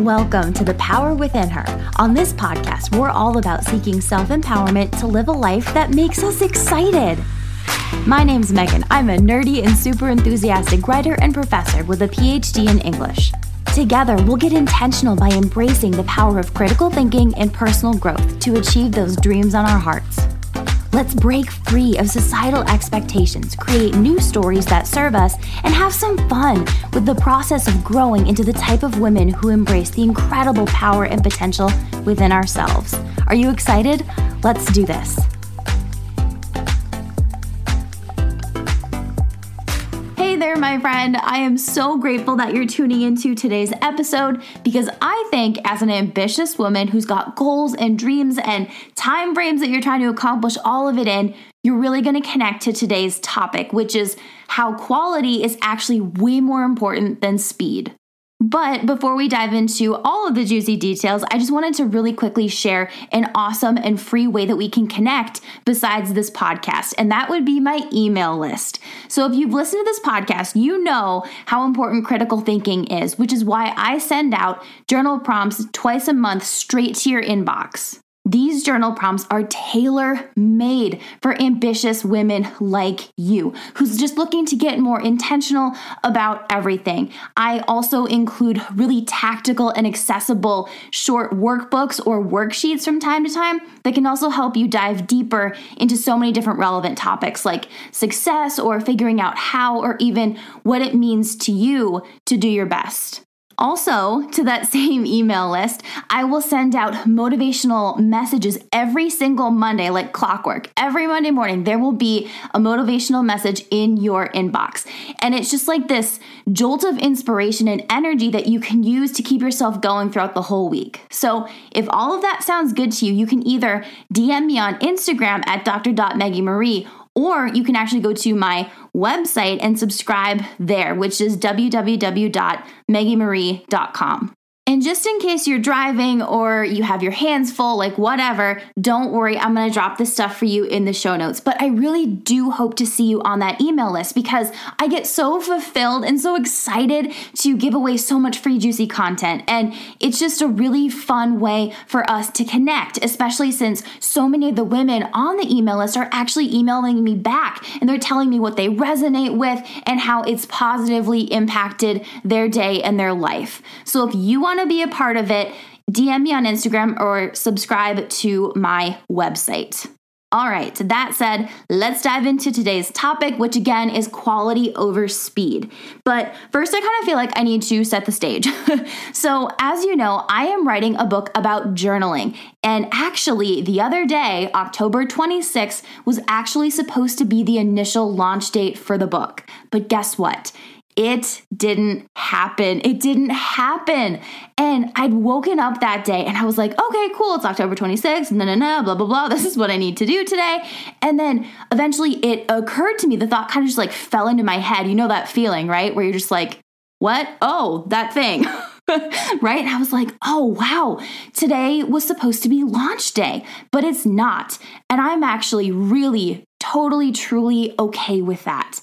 Welcome to The Power Within Her. On this podcast, we're all about seeking self empowerment to live a life that makes us excited. My name's Megan. I'm a nerdy and super enthusiastic writer and professor with a PhD in English. Together, we'll get intentional by embracing the power of critical thinking and personal growth to achieve those dreams on our hearts. Let's break free of societal expectations, create new stories that serve us, and have some fun with the process of growing into the type of women who embrace the incredible power and potential within ourselves. Are you excited? Let's do this. My friend. I am so grateful that you're tuning into today's episode because I think, as an ambitious woman who's got goals and dreams and time frames that you're trying to accomplish all of it in, you're really going to connect to today's topic, which is how quality is actually way more important than speed. But before we dive into all of the juicy details, I just wanted to really quickly share an awesome and free way that we can connect besides this podcast, and that would be my email list. So if you've listened to this podcast, you know how important critical thinking is, which is why I send out journal prompts twice a month straight to your inbox. These journal prompts are tailor made for ambitious women like you who's just looking to get more intentional about everything. I also include really tactical and accessible short workbooks or worksheets from time to time that can also help you dive deeper into so many different relevant topics like success or figuring out how or even what it means to you to do your best. Also, to that same email list, I will send out motivational messages every single Monday, like clockwork. Every Monday morning, there will be a motivational message in your inbox. And it's just like this jolt of inspiration and energy that you can use to keep yourself going throughout the whole week. So, if all of that sounds good to you, you can either DM me on Instagram at dr.meggymarie or you can actually go to my website and subscribe there, which is www.meggymarie.com. And just in case you're driving or you have your hands full, like whatever, don't worry. I'm going to drop this stuff for you in the show notes. But I really do hope to see you on that email list because I get so fulfilled and so excited to give away so much free, juicy content. And it's just a really fun way for us to connect, especially since so many of the women on the email list are actually emailing me back and they're telling me what they resonate with and how it's positively impacted their day and their life. So if you want want to be a part of it, DM me on Instagram or subscribe to my website. All right, that said, let's dive into today's topic, which again is quality over speed. But first, I kind of feel like I need to set the stage. so, as you know, I am writing a book about journaling. And actually, the other day, October 26th, was actually supposed to be the initial launch date for the book. But guess what? It didn't happen. It didn't happen. And I'd woken up that day and I was like, okay, cool. It's October 26th. No, no, no, blah, blah, blah. This is what I need to do today. And then eventually it occurred to me, the thought kind of just like fell into my head. You know that feeling, right? Where you're just like, what? Oh, that thing. right? And I was like, oh, wow, today was supposed to be launch day, but it's not. And I'm actually really, totally, truly okay with that.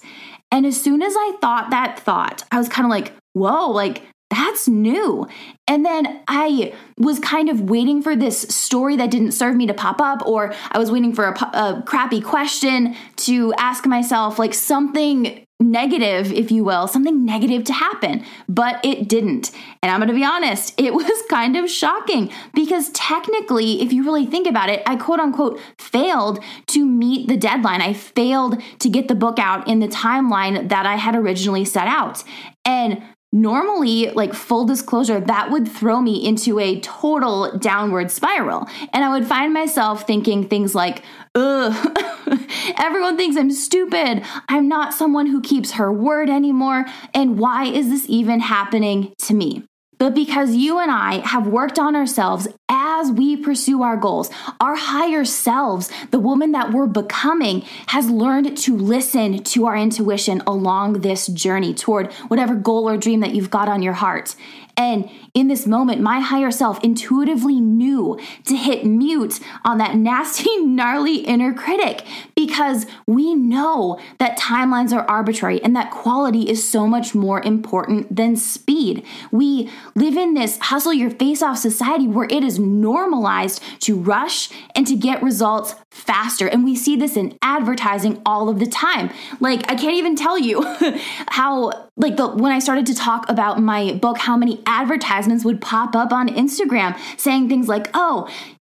And as soon as I thought that thought, I was kind of like, whoa, like that's new. And then I was kind of waiting for this story that didn't serve me to pop up, or I was waiting for a, a, crappy question to ask myself, like something negative, if you will, something negative to happen, but it didn't. And I'm gonna be honest, it was kind of shocking because technically, if you really think about it, I quote unquote failed to meet the deadline. I failed to get the book out in the timeline that I had originally set out. And normally, like full disclosure, that would throw me into a total downward spiral. And I would find myself thinking things like, ugh, everyone thinks I'm stupid. I'm not someone who keeps her word anymore. And why is this even happening to me? But because you and I have worked on ourselves as we pursue our goals, our higher selves, the woman that we're becoming, has learned to listen to our intuition along this journey toward whatever goal or dream that you've got on your heart. And in this moment, my higher self intuitively knew to hit mute on that nasty, gnarly inner critic because we know that timelines are arbitrary and that quality is so much more important than speed. We live in this hustle your face off society where it is normalized to rush and to get results faster. And we see this in advertising all of the time. Like, I can't even tell you how, like, the, when I started to talk about my book, how many advertisements would pop up on Instagram saying things like, oh,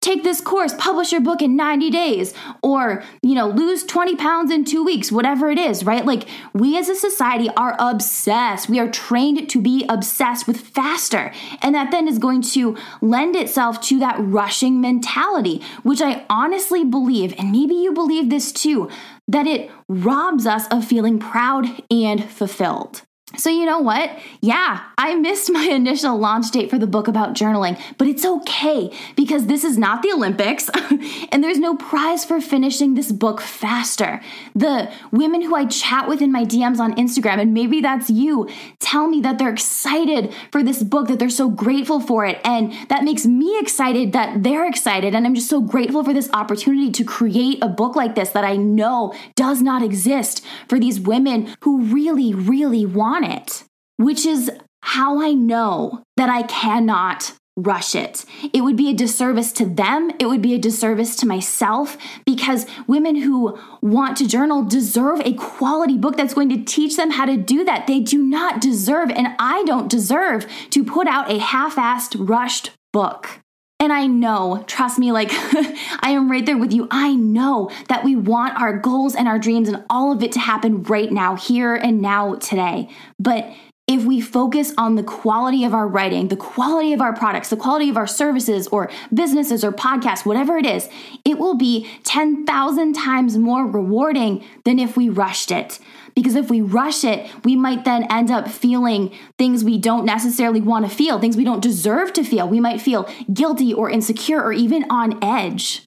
take this course, publish your book in 90 days, or, you know, lose 20 pounds in two weeks, whatever it is, right? Like, we as a society are obsessed. We are trained to be obsessed with faster. And that then is going to lend itself to that rushing mentality, which I honestly believe, and maybe you believe this too, that it robs us of feeling proud and fulfilled. So, you know what? Yeah, I missed my initial launch date for the book about journaling, but it's okay because this is not the Olympics and there's no prize for finishing this book faster. The women who I chat with in my DMs on Instagram, and maybe that's you, tell me that they're excited for this book, that they're so grateful for it. And that makes me excited that they're excited. And I'm just so grateful for this opportunity to create a book like this that I know does not exist for these women who really, really want on it, which is how I know that I cannot rush it. It would be a disservice to them. It would be a disservice to myself because women who want to journal deserve a quality book that's going to teach them how to do that. They do not deserve, and I don't deserve, to put out a half assed, rushed book. And I know, trust me, like I am right there with you. I know that we want our goals and our dreams and all of it to happen right now, here and now, today. But if we focus on the quality of our writing, the quality of our products, the quality of our services or businesses or podcasts, whatever it is, it will be 10,000 times more rewarding than if we rushed it. Because if we rush it, we might then end up feeling things we don't necessarily want to feel, things we don't deserve to feel. We might feel guilty or insecure or even on edge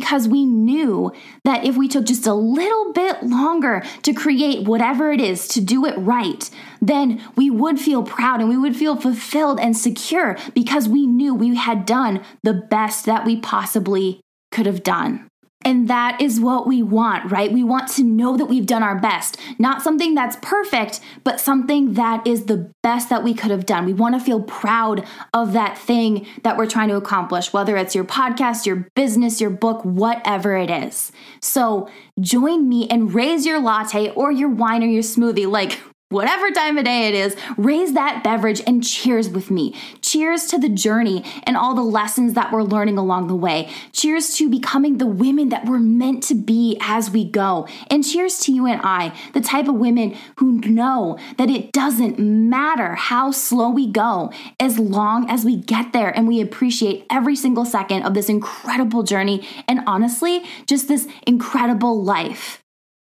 because we knew that if we took just a little bit longer to create whatever it is, to do it right, then we would feel proud and we would feel fulfilled and secure because we knew we had done the best that we possibly could have done. And that is what we want, right? We want to know that we've done our best. Not something that's perfect, but something that is the best that we could have done. We want to feel proud of that thing that we're trying to accomplish, whether it's your podcast, your business, your book, whatever it is. So join me and raise your latte or your wine or your smoothie like whatever time of day it is, raise that beverage and cheers with me. Cheers to the journey and all the lessons that we're learning along the way. Cheers to becoming the women that we're meant to be as we go. And cheers to you and I, the type of women who know that it doesn't matter how slow we go as long as we get there and we appreciate every single second of this incredible journey and honestly, just this incredible life.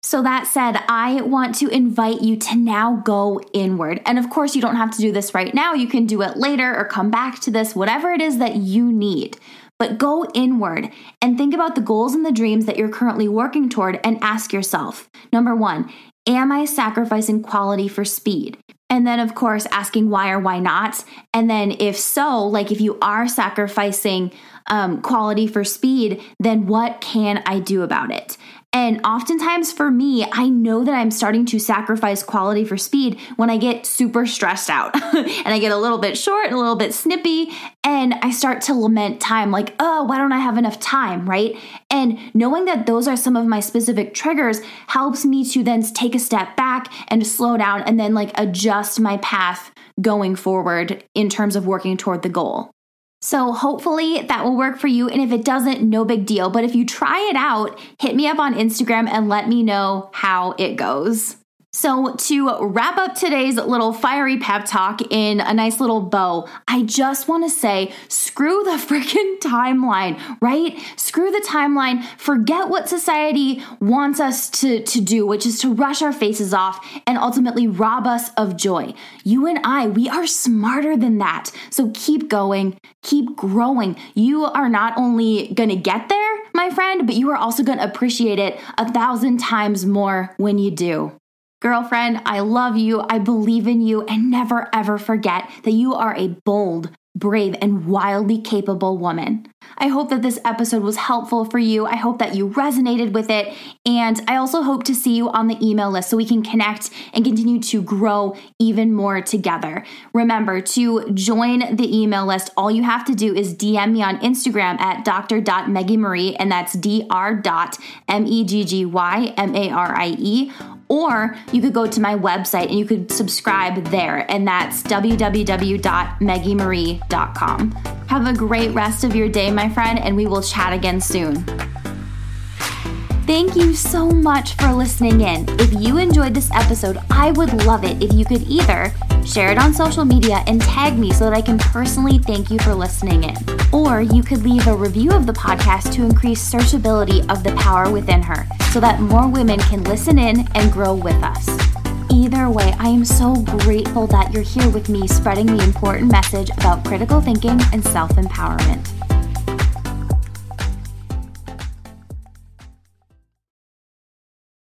So, that said, I want to invite you to now go inward. And of course, you don't have to do this right now. You can do it later or come back to this, whatever it is that you need. But go inward and think about the goals and the dreams that you're currently working toward and ask yourself number one, am I sacrificing quality for speed? And then, of course, asking why or why not. And then, if so, like if you are sacrificing um, quality for speed, then what can I do about it? And oftentimes for me, I know that I'm starting to sacrifice quality for speed when I get super stressed out and I get a little bit short and a little bit snippy and I start to lament time like, oh, why don't I have enough time, right? And knowing that those are some of my specific triggers helps me to then take a step back and slow down and then like adjust my path going forward in terms of working toward the goal. So hopefully that will work for you. And if it doesn't, no big deal. But if you try it out, hit me up on Instagram and let me know how it goes. So, to wrap up today's little fiery pep talk in a nice little bow, I just want to say screw the freaking timeline, right? Screw the timeline. Forget what society wants us to, to do, which is to rush our faces off and ultimately rob us of joy. You and I, we are smarter than that. So, keep going, keep growing. You are not only going to get there, my friend, but you are also going to appreciate it a thousand times more when you do. Girlfriend, I love you, I believe in you, and never ever forget that you are a bold, brave, and wildly capable woman. I hope that this episode was helpful for you. I hope that you resonated with it. And I also hope to see you on the email list so we can connect and continue to grow even more together. Remember to join the email list. All you have to do is DM me on Instagram at dr.meggymarie, and that's dr.m-e-g-g-y-m-a-r-i-e or you could go to my website and you could subscribe there, and that's www.meggymarie.com. Have a great rest of your day, my friend, and we will chat again soon. Thank you so much for listening in. If you enjoyed this episode, I would love it if you could either share it on social media and tag me so that I can personally thank you for listening in. Or you could leave a review of the podcast to increase searchability of the power within her so that more women can listen in and grow with us. Either way, I am so grateful that you're here with me spreading the important message about critical thinking and self empowerment.